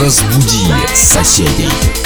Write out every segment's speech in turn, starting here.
Разбуди соседей.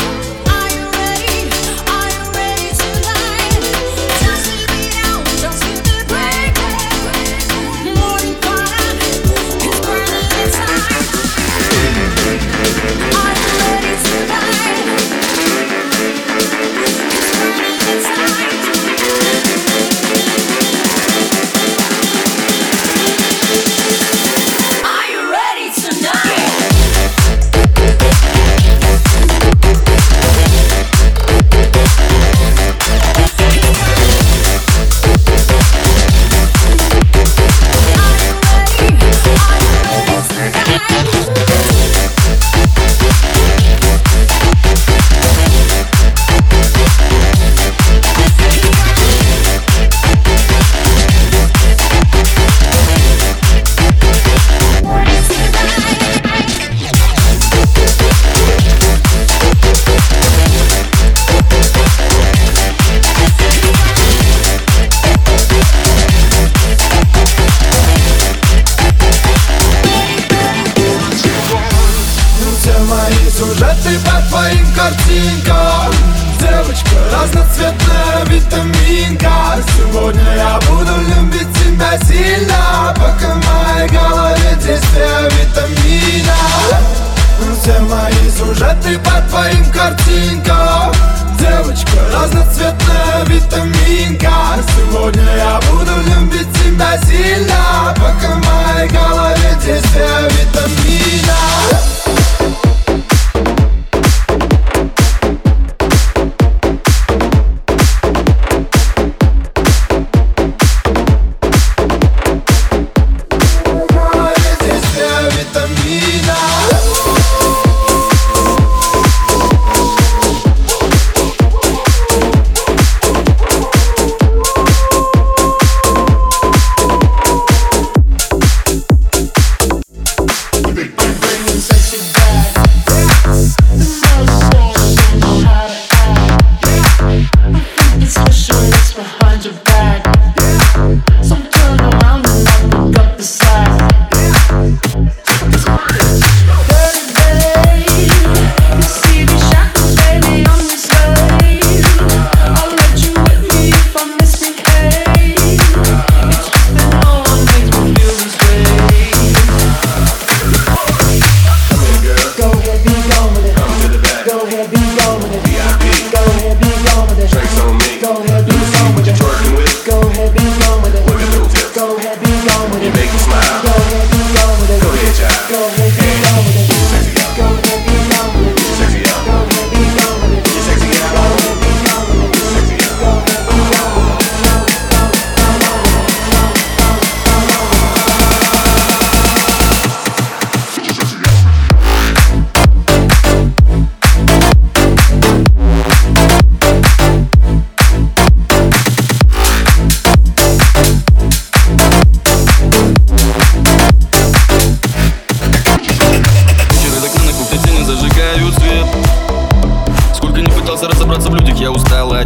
Мои сюжеты по твоим картинкам. Девочка разноцветная витаминка. Сегодня я буду любить тебя сильно. Пока в моей голове действие витамина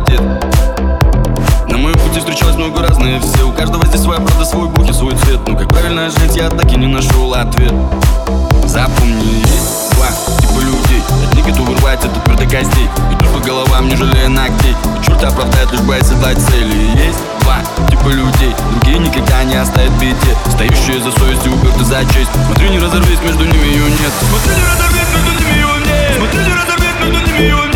одет На моем пути встречалось много разных все У каждого здесь своя правда, свой бог и свой цвет. Но как правильно жить, я так и не нашел ответ. Запомни, есть два типа людей. Одни готовы рвать этот до костей. Идут по головам, не жалея ногтей. И черт оправдает, лишь бы оседлать цели. Есть два типа людей. Другие никогда не оставят в беде. Стоящие за совесть и уперты за честь. Смотри, не разорвись, между ними ее нет. Смотри, не разорвись, между ними ее нет. Смотри, не разорвись, между ними ее нет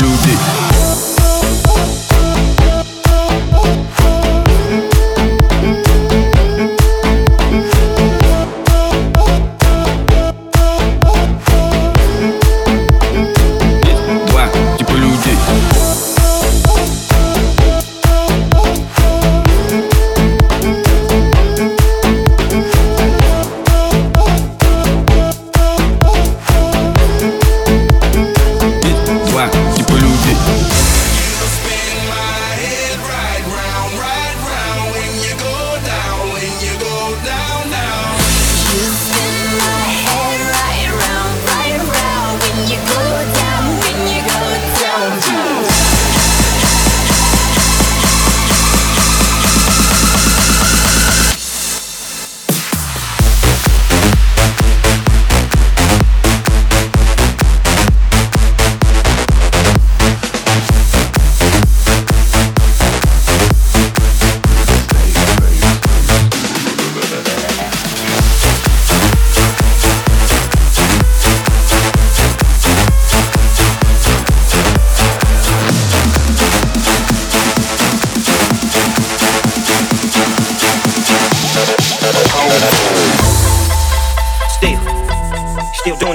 типа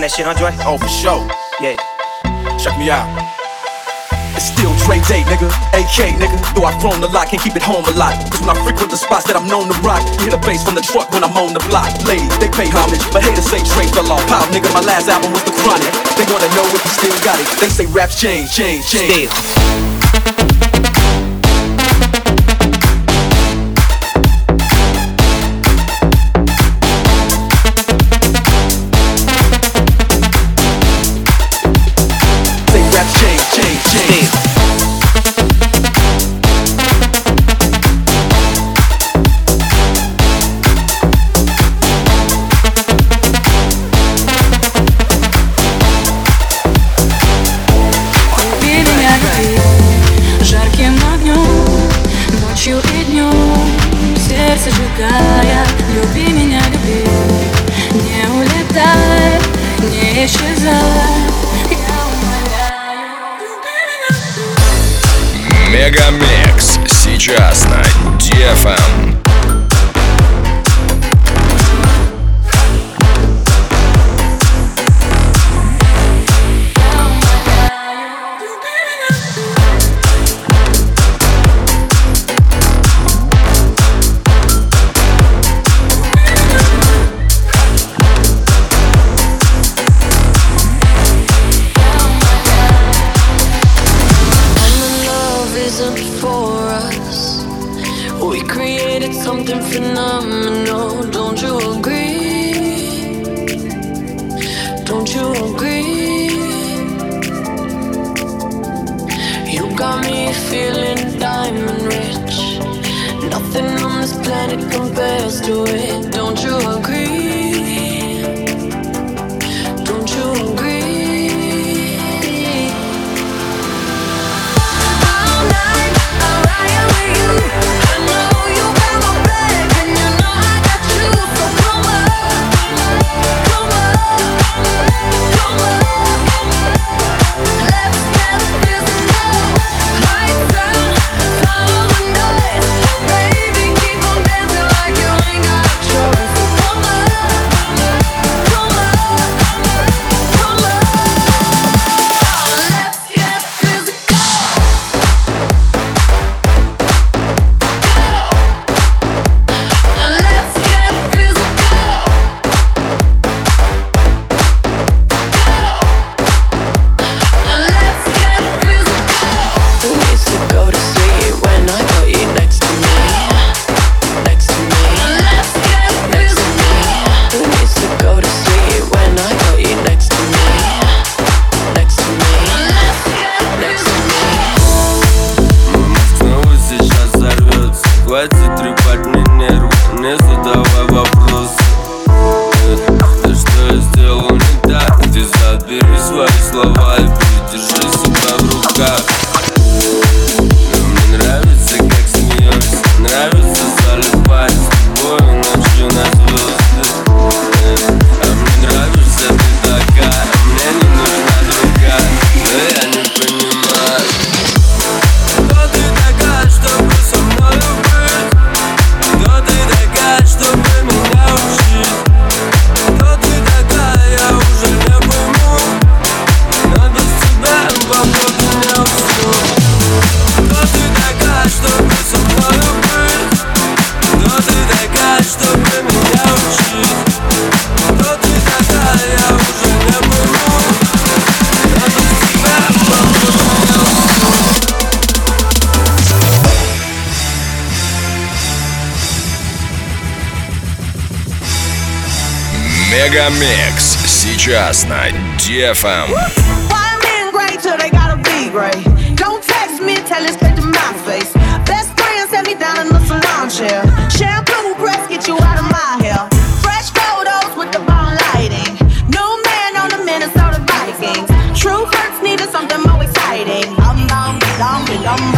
on that shit, Andre? Oh, for sure. Yeah. Check me out. It's still Dre Day, nigga. AK, nigga. Though I've grown a lot, can't keep it home a lot. Cause when I frequent the spots that I'm known to rock, you hear the bass from the truck when I'm on the block. Ladies, they pay homage, but haters say Dre fell off. Pop, nigga, my last album was The Chronic. They wanna know if you still got it. They say raps change, change, change. Still. feeling diamond rich. Nothing on this planet compares to it. Мегамикс сейчас на DFM. They gotta? Don't text me, tell. Best friend me down in the salon chair. Shampoo press get you out of my hair. Fresh photos with the lighting. Man on the Minnesota Vikings. True something more exciting. I'm.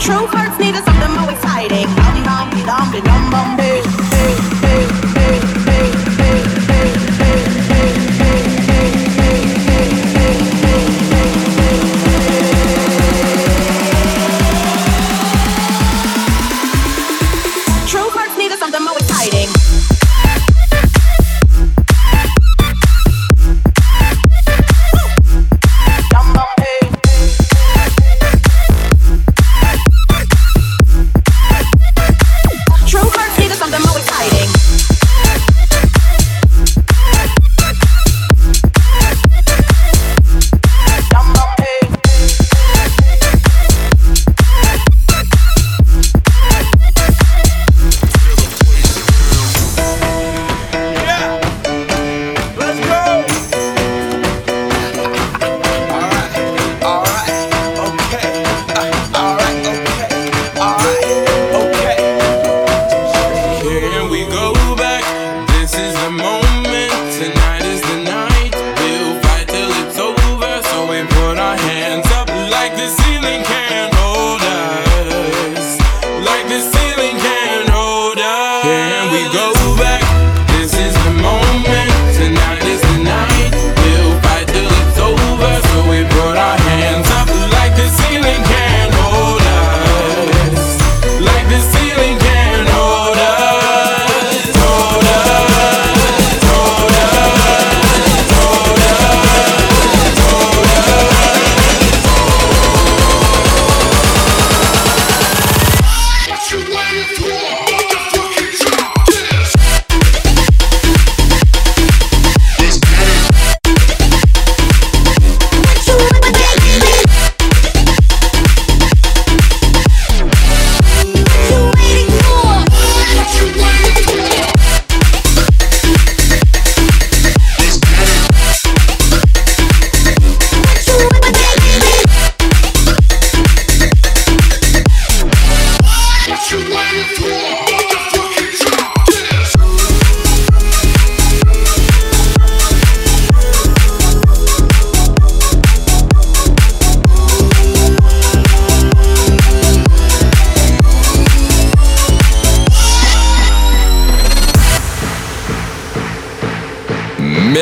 True flirts needed something more exciting.